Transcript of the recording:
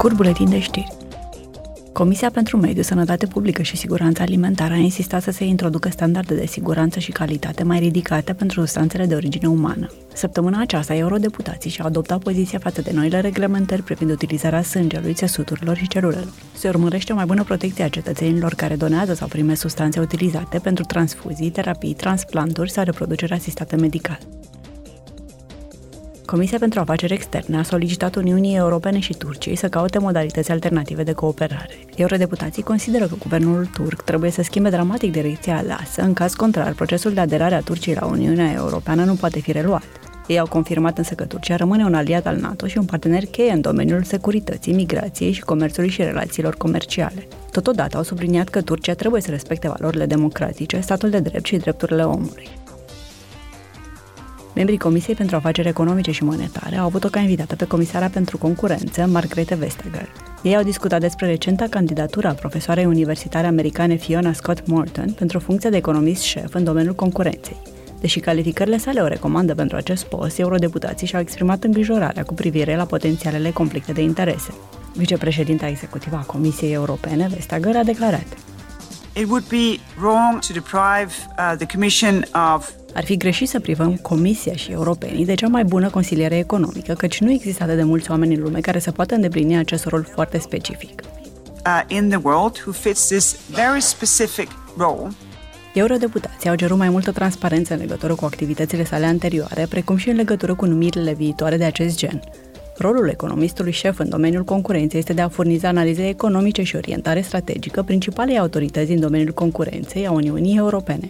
scurt buletin de știri. Comisia pentru Mediu, Sănătate Publică și Siguranță Alimentară a insistat să se introducă standarde de siguranță și calitate mai ridicate pentru substanțele de origine umană. Săptămâna aceasta, eurodeputații și-au adoptat poziția față de noile reglementări privind utilizarea sângelui, țesuturilor și celulelor. Se urmărește o mai bună protecție a cetățenilor care donează sau primesc substanțe utilizate pentru transfuzii, terapii, transplanturi sau reproducere asistată medical. Comisia pentru Afaceri Externe a solicitat Uniunii Europene și Turciei să caute modalități alternative de cooperare. Eurodeputații consideră că guvernul turc trebuie să schimbe dramatic direcția aleasă, în caz contrar, procesul de aderare a Turciei la Uniunea Europeană nu poate fi reluat. Ei au confirmat însă că Turcia rămâne un aliat al NATO și un partener cheie în domeniul securității, migrației și comerțului și relațiilor comerciale. Totodată au subliniat că Turcia trebuie să respecte valorile democratice, statul de drept și drepturile omului. Membrii Comisiei pentru Afaceri Economice și Monetare au avut-o ca invitată pe comisara pentru concurență, Margrethe Vestager. Ei au discutat despre recenta candidatură a profesoarei universitare americane Fiona Scott Morton pentru funcția de economist șef în domeniul concurenței. Deși calificările sale o recomandă pentru acest post, eurodeputații și-au exprimat îngrijorarea cu privire la potențialele conflicte de interese. Vicepreședinta executivă a Comisiei Europene, Vestager, a declarat It would be wrong to deprive uh, the Commission of ar fi greșit să privăm Comisia și europenii de cea mai bună consiliere economică, căci nu există atât de mulți oameni în lume care să poată îndeplini acest rol foarte specific. Uh, in the world who fits this very specific role Eurodeputații au cerut mai multă transparență în legătură cu activitățile sale anterioare, precum și în legătură cu numirile viitoare de acest gen. Rolul economistului șef în domeniul concurenței este de a furniza analize economice și orientare strategică principalei autorități în domeniul concurenței a Uniunii Europene.